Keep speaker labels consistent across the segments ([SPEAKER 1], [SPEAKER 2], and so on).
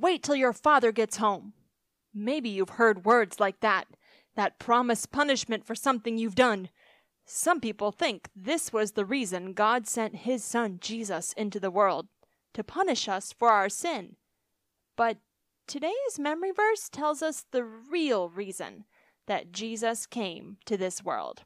[SPEAKER 1] wait till your father gets home. Maybe you've heard words like that, that promise punishment for something you've done. Some people think this was the reason God sent his son Jesus into the world, to punish us for our sin. But today's memory verse tells us the real reason that Jesus came to this world.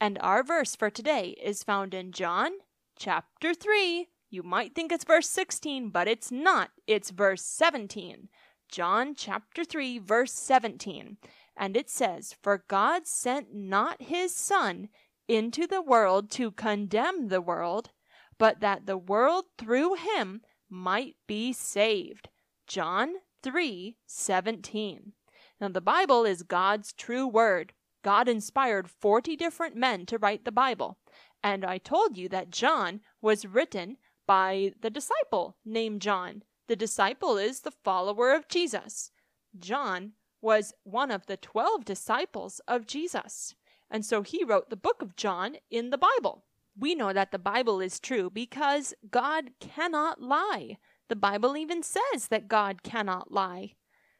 [SPEAKER 1] And our verse for today is found in John chapter 3. You might think it's verse 16, but it's not. It's verse 17. John chapter 3, verse 17. And it says, For God sent not his Son into the world to condemn the world, but that the world through him might be saved. John 3 17. Now, the Bible is God's true word. God inspired 40 different men to write the Bible. And I told you that John was written by the disciple named John. The disciple is the follower of Jesus. John was one of the 12 disciples of Jesus. And so he wrote the book of John in the Bible. We know that the Bible is true because God cannot lie. The Bible even says that God cannot lie.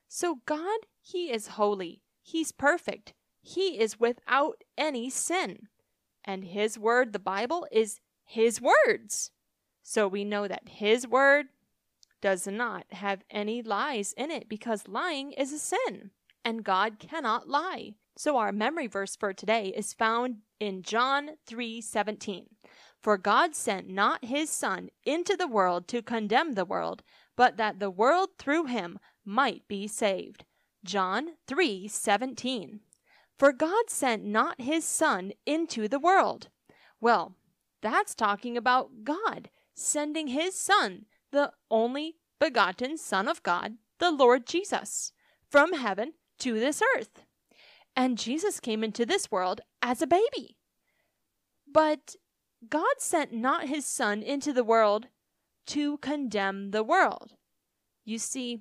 [SPEAKER 1] So God, He is holy. He's perfect. He is without any sin. And His word, the Bible, is His words. So we know that His word does not have any lies in it because lying is a sin and God cannot lie. So our memory verse for today is found in John 3:17. For God sent not his son into the world to condemn the world, but that the world through him might be saved. John 3:17. For God sent not his son into the world. Well, that's talking about God sending his son, the only begotten son of God, the Lord Jesus, from heaven to this earth. And Jesus came into this world as a baby. But God sent not his Son into the world to condemn the world. You see,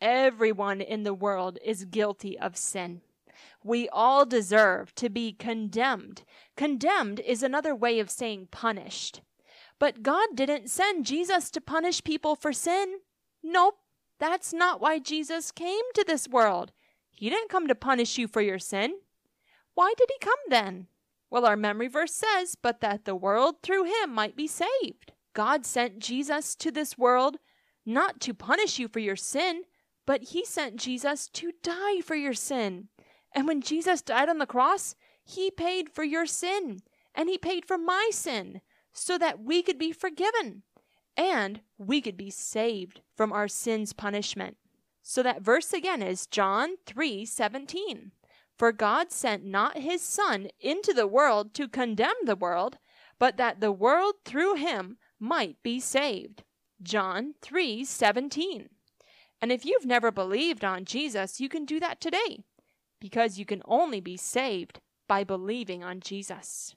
[SPEAKER 1] everyone in the world is guilty of sin. We all deserve to be condemned. Condemned is another way of saying punished. But God didn't send Jesus to punish people for sin. Nope, that's not why Jesus came to this world. He didn't come to punish you for your sin. Why did he come then? Well, our memory verse says, but that the world through him might be saved. God sent Jesus to this world not to punish you for your sin, but he sent Jesus to die for your sin. And when Jesus died on the cross, he paid for your sin, and he paid for my sin, so that we could be forgiven and we could be saved from our sin's punishment. So that verse again is John 3:17. For God sent not his son into the world to condemn the world, but that the world through him might be saved. John 3:17. And if you've never believed on Jesus, you can do that today because you can only be saved by believing on Jesus.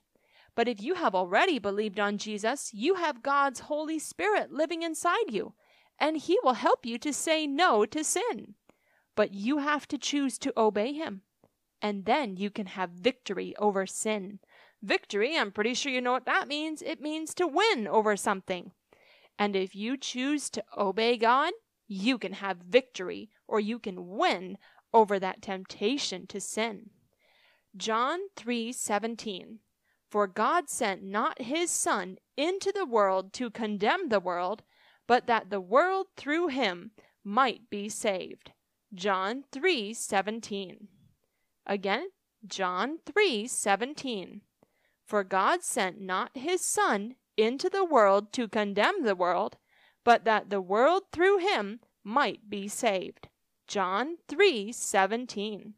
[SPEAKER 1] But if you have already believed on Jesus, you have God's Holy Spirit living inside you and He will help you to say no to sin. But you have to choose to obey Him, and then you can have victory over sin. Victory, I'm pretty sure you know what that means. It means to win over something. And if you choose to obey God, you can have victory or you can win over that temptation to sin. John 3:17 For God sent not his son into the world to condemn the world, but that the world through him might be saved. John 3:17. Again, John 3:17. For God sent not his son into the world to condemn the world, but that the world through him might be saved. John 3:17.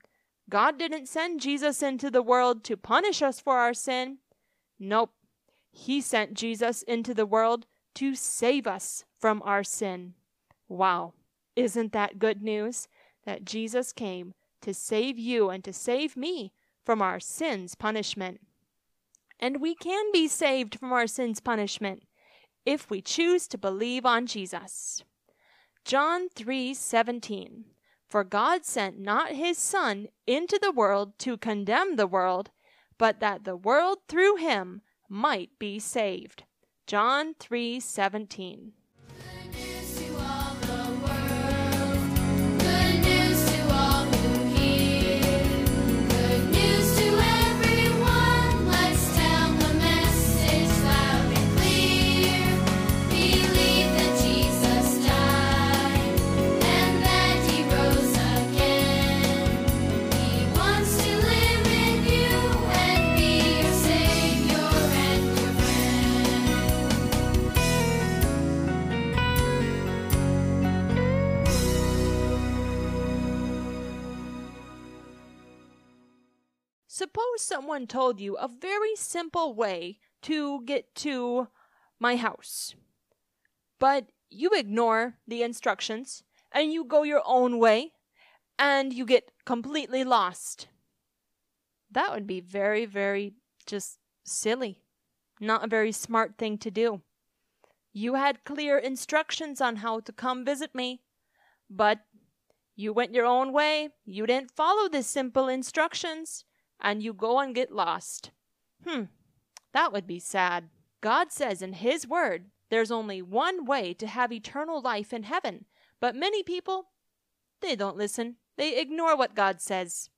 [SPEAKER 1] God didn't send Jesus into the world to punish us for our sin. Nope. He sent Jesus into the world to save us from our sin. Wow, isn't that good news? That Jesus came to save you and to save me from our sin's punishment. And we can be saved from our sin's punishment if we choose to believe on Jesus. John 3:17 For God sent not his son into the world to condemn the world, but that the world through him might be saved. John 3:17. Someone told you a very simple way to get to my house, but you ignore the instructions and you go your own way and you get completely lost. That would be very, very just silly. Not a very smart thing to do. You had clear instructions on how to come visit me, but you went your own way, you didn't follow the simple instructions, and you go and get lost. Hmm, that would be sad. God says in His Word there's only one way to have eternal life in heaven, but many people, they don't listen. They ignore what God says.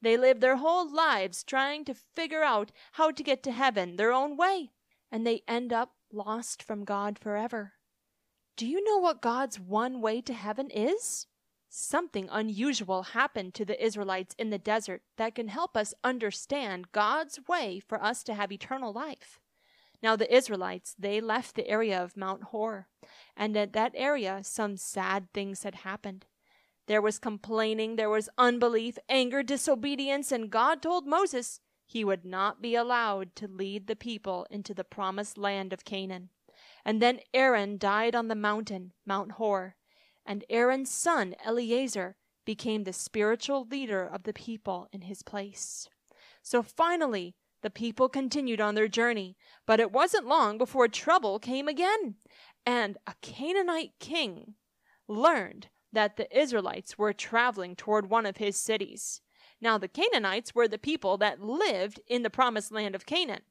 [SPEAKER 1] They live their whole lives trying to figure out how to get to heaven their own way, and they end up lost from God forever. Do you know what God's one way to heaven is? Something unusual happened to the Israelites in the desert that can help us understand God's way for us to have eternal life. Now, the Israelites, they left the area of Mount Hor, and at that area, some sad things had happened. There was complaining, there was unbelief, anger, disobedience, and God told Moses he would not be allowed to lead the people into the promised land of Canaan. And then Aaron died on the mountain, Mount Hor and Aaron's son Eleazar became the spiritual leader of the people in his place. So finally, the people continued on their journey, but it wasn't long before trouble came again, and a Canaanite king learned that the Israelites were traveling toward one of his cities. Now, the Canaanites were the people that lived in the promised land of Canaan.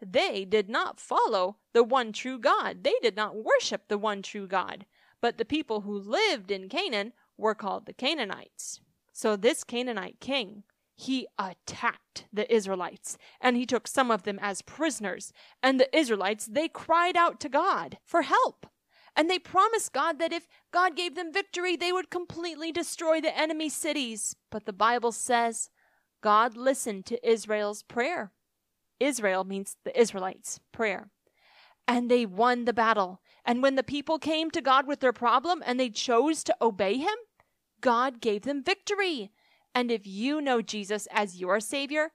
[SPEAKER 1] They did not follow the one true God. They did not worship the one true God but the people who lived in Canaan were called the Canaanites. So this Canaanite king, he attacked the Israelites and he took some of them as prisoners. And the Israelites, they cried out to God for help. And they promised God that if God gave them victory, they would completely destroy the enemy cities. But the Bible says God listened to Israel's prayer. Israel means the Israelites' prayer. And they won the battle. And when the people came to God with their problem and they chose to obey Him, God gave them victory. And if you know Jesus as your Savior,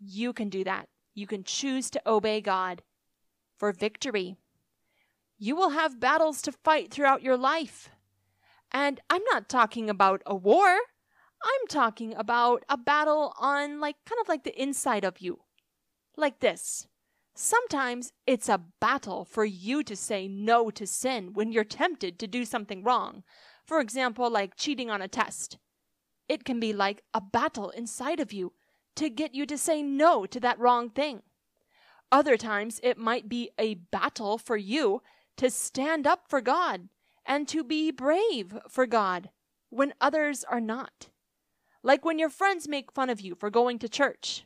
[SPEAKER 1] you can do that. You can choose to obey God for victory. You will have battles to fight throughout your life. And I'm not talking about a war. I'm talking about a battle on, like, kind of like the inside of you. Like this. Sometimes it's a battle for you to say no to sin when you're tempted to do something wrong. For example, like cheating on a test. It can be like a battle inside of you to get you to say no to that wrong thing. Other times it might be a battle for you to stand up for God and to be brave for God when others are not. Like when your friends make fun of you for going to church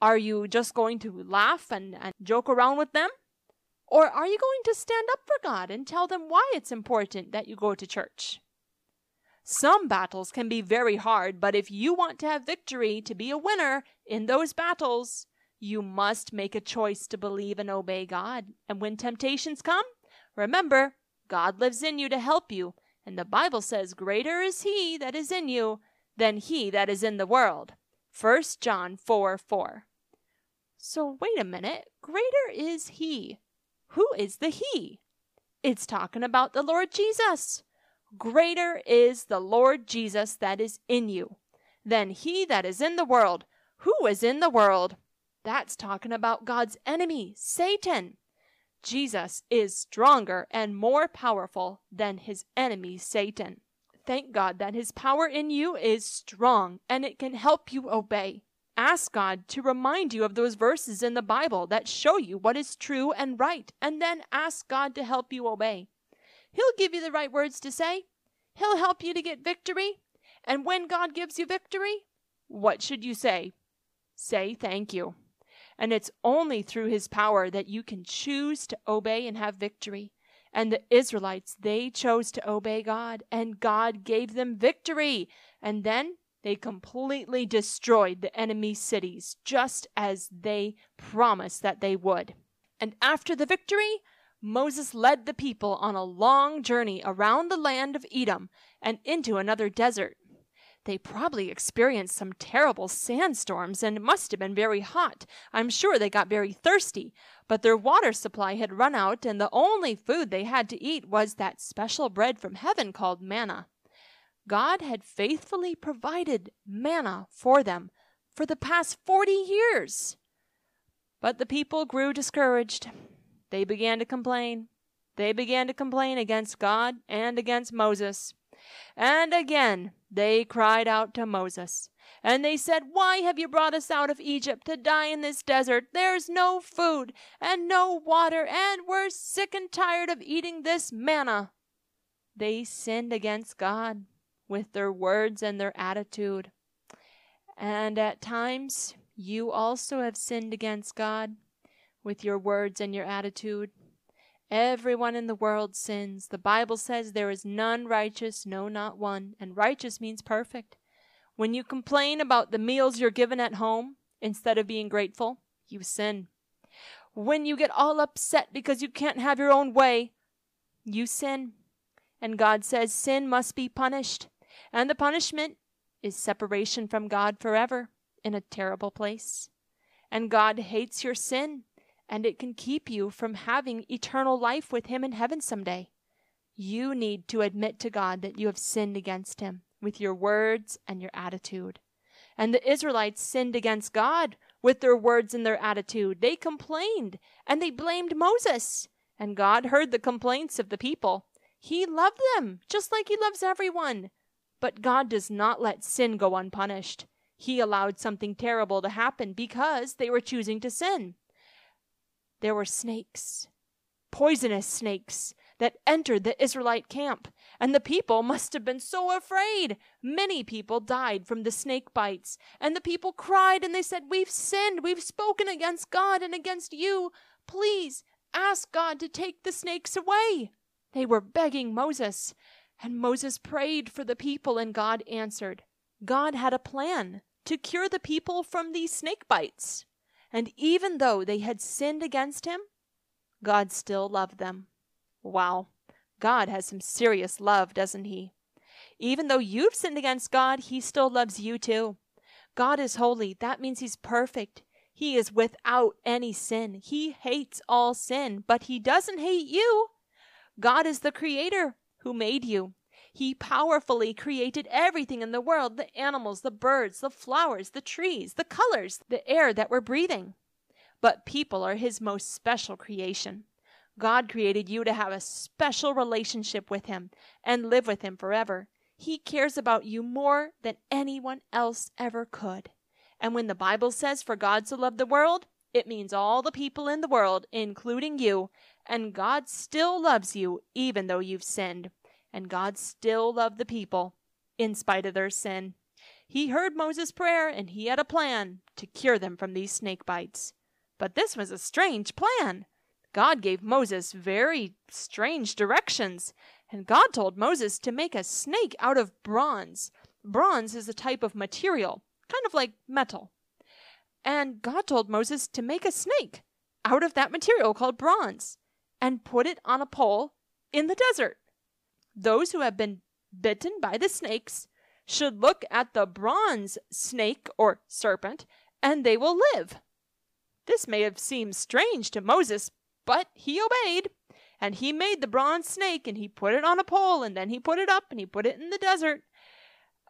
[SPEAKER 1] are you just going to laugh and, and joke around with them? Or are you going to stand up for God and tell them why it's important that you go to church? Some battles can be very hard, but if you want to have victory, to be a winner in those battles, you must make a choice to believe and obey God. And when temptations come, remember, God lives in you to help you. And the Bible says, Greater is He that is in you than He that is in the world. 1 John 4 4. So wait a minute. Greater is He. Who is the He? It's talking about the Lord Jesus. Greater is the Lord Jesus that is in you than he that is in the world. Who is in the world? That's talking about God's enemy, Satan. Jesus is stronger and more powerful than his enemy, Satan. Thank God that his power in you is strong and it can help you obey. Ask God to remind you of those verses in the Bible that show you what is true and right, and then ask God to help you obey. He'll give you the right words to say, He'll help you to get victory. And when God gives you victory, what should you say? Say thank you. And it's only through His power that you can choose to obey and have victory. And the Israelites, they chose to obey God, and God gave them victory. And then they completely destroyed the enemy's cities, just as they promised that they would. And after the victory, Moses led the people on a long journey around the land of Edom and into another desert. They probably experienced some terrible sandstorms and must have been very hot. I'm sure they got very thirsty, but their water supply had run out and the only food they had to eat was that special bread from heaven called manna. God had faithfully provided manna for them for the past 40 years. But the people grew discouraged. They began to complain. They began to complain against God and against Moses. And again they cried out to Moses. And they said, Why have you brought us out of Egypt to die in this desert? There's no food and no water, and we're sick and tired of eating this manna. They sinned against God with their words and their attitude. And at times, you also have sinned against God with your words and your attitude. Everyone in the world sins. The Bible says there is none righteous, no, not one. And righteous means perfect. When you complain about the meals you're given at home instead of being grateful, you sin. When you get all upset because you can't have your own way, you sin. And God says sin must be punished. And the punishment is separation from God forever in a terrible place. And God hates your sin and it can keep you from having eternal life with Him in heaven someday. You need to admit to God that you have sinned against Him with your words and your attitude. And the Israelites sinned against God with their words and their attitude. They complained and they blamed Moses. And God heard the complaints of the people. He loved them just like He loves everyone. But God does not let sin go unpunished. He allowed something terrible to happen because they were choosing to sin there were snakes, poisonous snakes, that entered the Israelite camp, and the people must have been so afraid. Many people died from the snake bites, and the people cried and they said, We've sinned, we've spoken against God and against you. Please ask God to take the snakes away. They were begging Moses, and Moses prayed for the people, and God answered. God had a plan to cure the people from these snake bites. And even though they had sinned against him, God still loved them. Wow. God has some serious love, doesn't he? Even though you've sinned against God, he still loves you too. God is holy. That means he's perfect. He is without any sin. He hates all sin, but he doesn't hate you. God is the creator who made you. He powerfully created everything in the world the animals, the birds, the flowers, the trees, the colors, the air that we're breathing. But people are His most special creation. God created you to have a special relationship with Him and live with Him forever. He cares about you more than anyone else ever could. And when the Bible says for God so loved the world, it means all the people in the world, including you, and God still loves you even though you've sinned and God still loved the people in spite of their sin. He heard Moses' prayer and he had a plan to cure them from these snake bites. But this was a strange plan. God gave Moses very strange directions, and God told Moses to make a snake out of bronze. Bronze is a type of material, kind of like metal. And God told Moses to make a snake out of that material called bronze and put it on a pole in the desert. Those who have been bitten by the snakes should look at the bronze snake or serpent, and they will live. This may have seemed strange to Moses, but he obeyed. And he made the bronze snake, and he put it on a pole, and then he put it up, and he put it in the desert.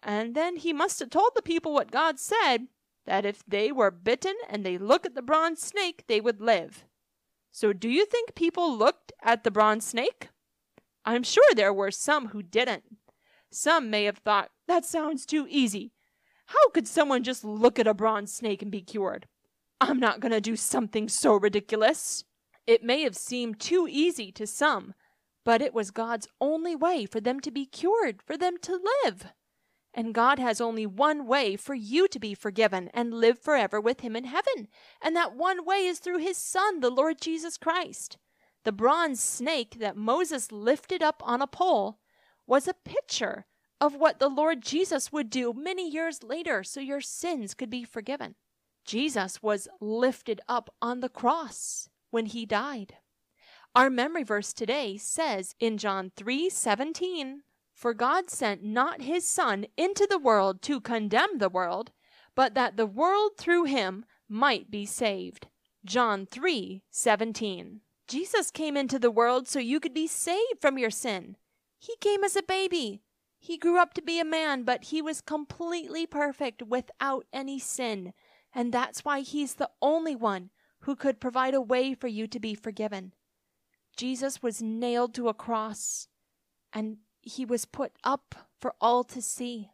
[SPEAKER 1] And then he must have told the people what God said that if they were bitten and they look at the bronze snake, they would live. So, do you think people looked at the bronze snake? I'm sure there were some who didn't. Some may have thought, that sounds too easy. How could someone just look at a bronze snake and be cured? I'm not going to do something so ridiculous. It may have seemed too easy to some, but it was God's only way for them to be cured, for them to live. And God has only one way for you to be forgiven and live forever with Him in heaven. And that one way is through His Son, the Lord Jesus Christ. The bronze snake that Moses lifted up on a pole was a picture of what the Lord Jesus would do many years later so your sins could be forgiven. Jesus was lifted up on the cross when he died. Our memory verse today says in John 3:17, For God sent not his Son into the world to condemn the world, but that the world through him might be saved. John 3 17. Jesus came into the world so you could be saved from your sin. He came as a baby. He grew up to be a man, but he was completely perfect without any sin. And that's why he's the only one who could provide a way for you to be forgiven. Jesus was nailed to a cross and he was put up for all to see.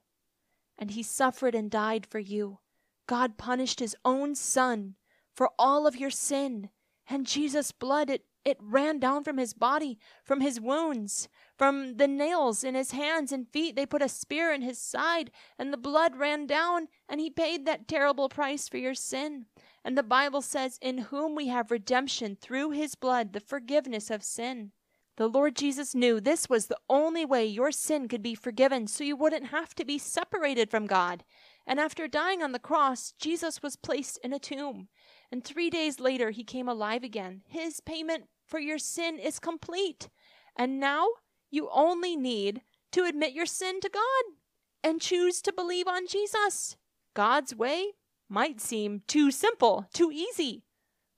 [SPEAKER 1] And he suffered and died for you. God punished his own son for all of your sin. And Jesus' blood, it, it ran down from his body, from his wounds, from the nails in his hands and feet. They put a spear in his side, and the blood ran down, and he paid that terrible price for your sin. And the Bible says, In whom we have redemption through his blood, the forgiveness of sin. The Lord Jesus knew this was the only way your sin could be forgiven, so you wouldn't have to be separated from God. And after dying on the cross, Jesus was placed in a tomb. And three days later, he came alive again. His payment for your sin is complete. And now you only need to admit your sin to God and choose to believe on Jesus. God's way might seem too simple, too easy,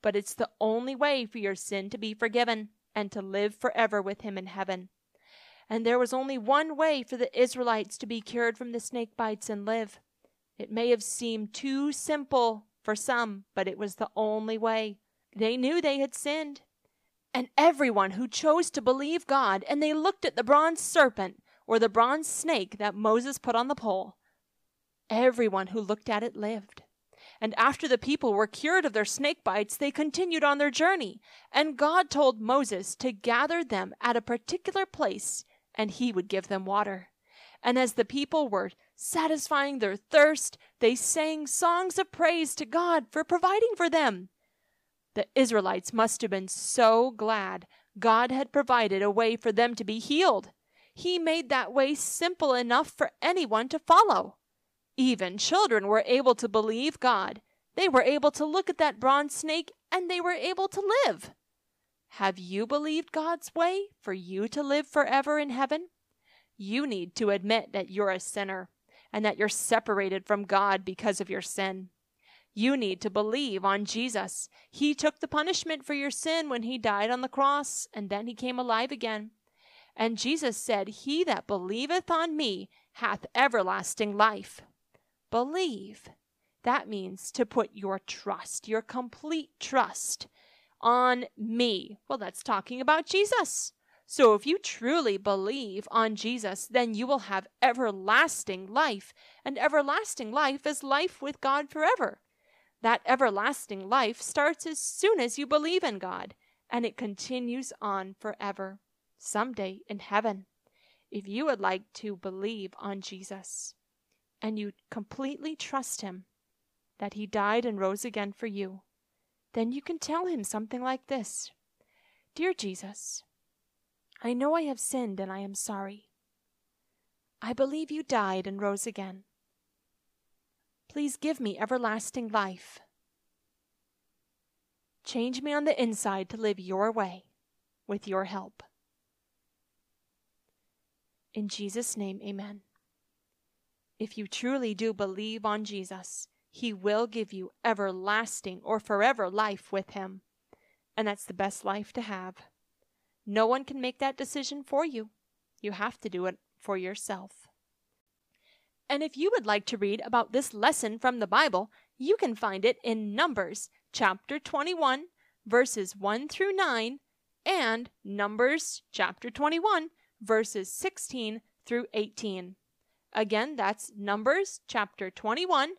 [SPEAKER 1] but it's the only way for your sin to be forgiven and to live forever with him in heaven. And there was only one way for the Israelites to be cured from the snake bites and live. It may have seemed too simple for some, but it was the only way. They knew they had sinned. And everyone who chose to believe God and they looked at the bronze serpent or the bronze snake that Moses put on the pole, everyone who looked at it lived. And after the people were cured of their snake bites, they continued on their journey. And God told Moses to gather them at a particular place, and he would give them water. And as the people were satisfying their thirst, they sang songs of praise to God for providing for them. The Israelites must have been so glad God had provided a way for them to be healed. He made that way simple enough for anyone to follow. Even children were able to believe God. They were able to look at that bronze snake and they were able to live. Have you believed God's way for you to live forever in heaven? You need to admit that you're a sinner and that you're separated from God because of your sin. You need to believe on Jesus. He took the punishment for your sin when he died on the cross, and then he came alive again. And Jesus said, He that believeth on me hath everlasting life. Believe. That means to put your trust, your complete trust on me. Well, that's talking about Jesus. So if you truly believe on Jesus, then you will have everlasting life. And everlasting life is life with God forever. That everlasting life starts as soon as you believe in God, and it continues on forever, someday in heaven. If you would like to believe on Jesus, and you completely trust Him that He died and rose again for you, then you can tell Him something like this Dear Jesus, I know I have sinned and I am sorry. I believe you died and rose again. Please give me everlasting life. Change me on the inside to live your way with your help. In Jesus' name, amen. If you truly do believe on Jesus, He will give you everlasting or forever life with Him. And that's the best life to have. No one can make that decision for you. You have to do it for yourself. And if you would like to read about this lesson from the Bible, you can find it in Numbers chapter 21, verses 1 through 9, and Numbers chapter 21, verses 16 through 18. Again, that's Numbers chapter 21,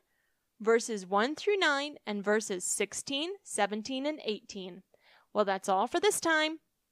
[SPEAKER 1] verses 1 through 9, and verses 16, 17, and 18. Well, that's all for this time.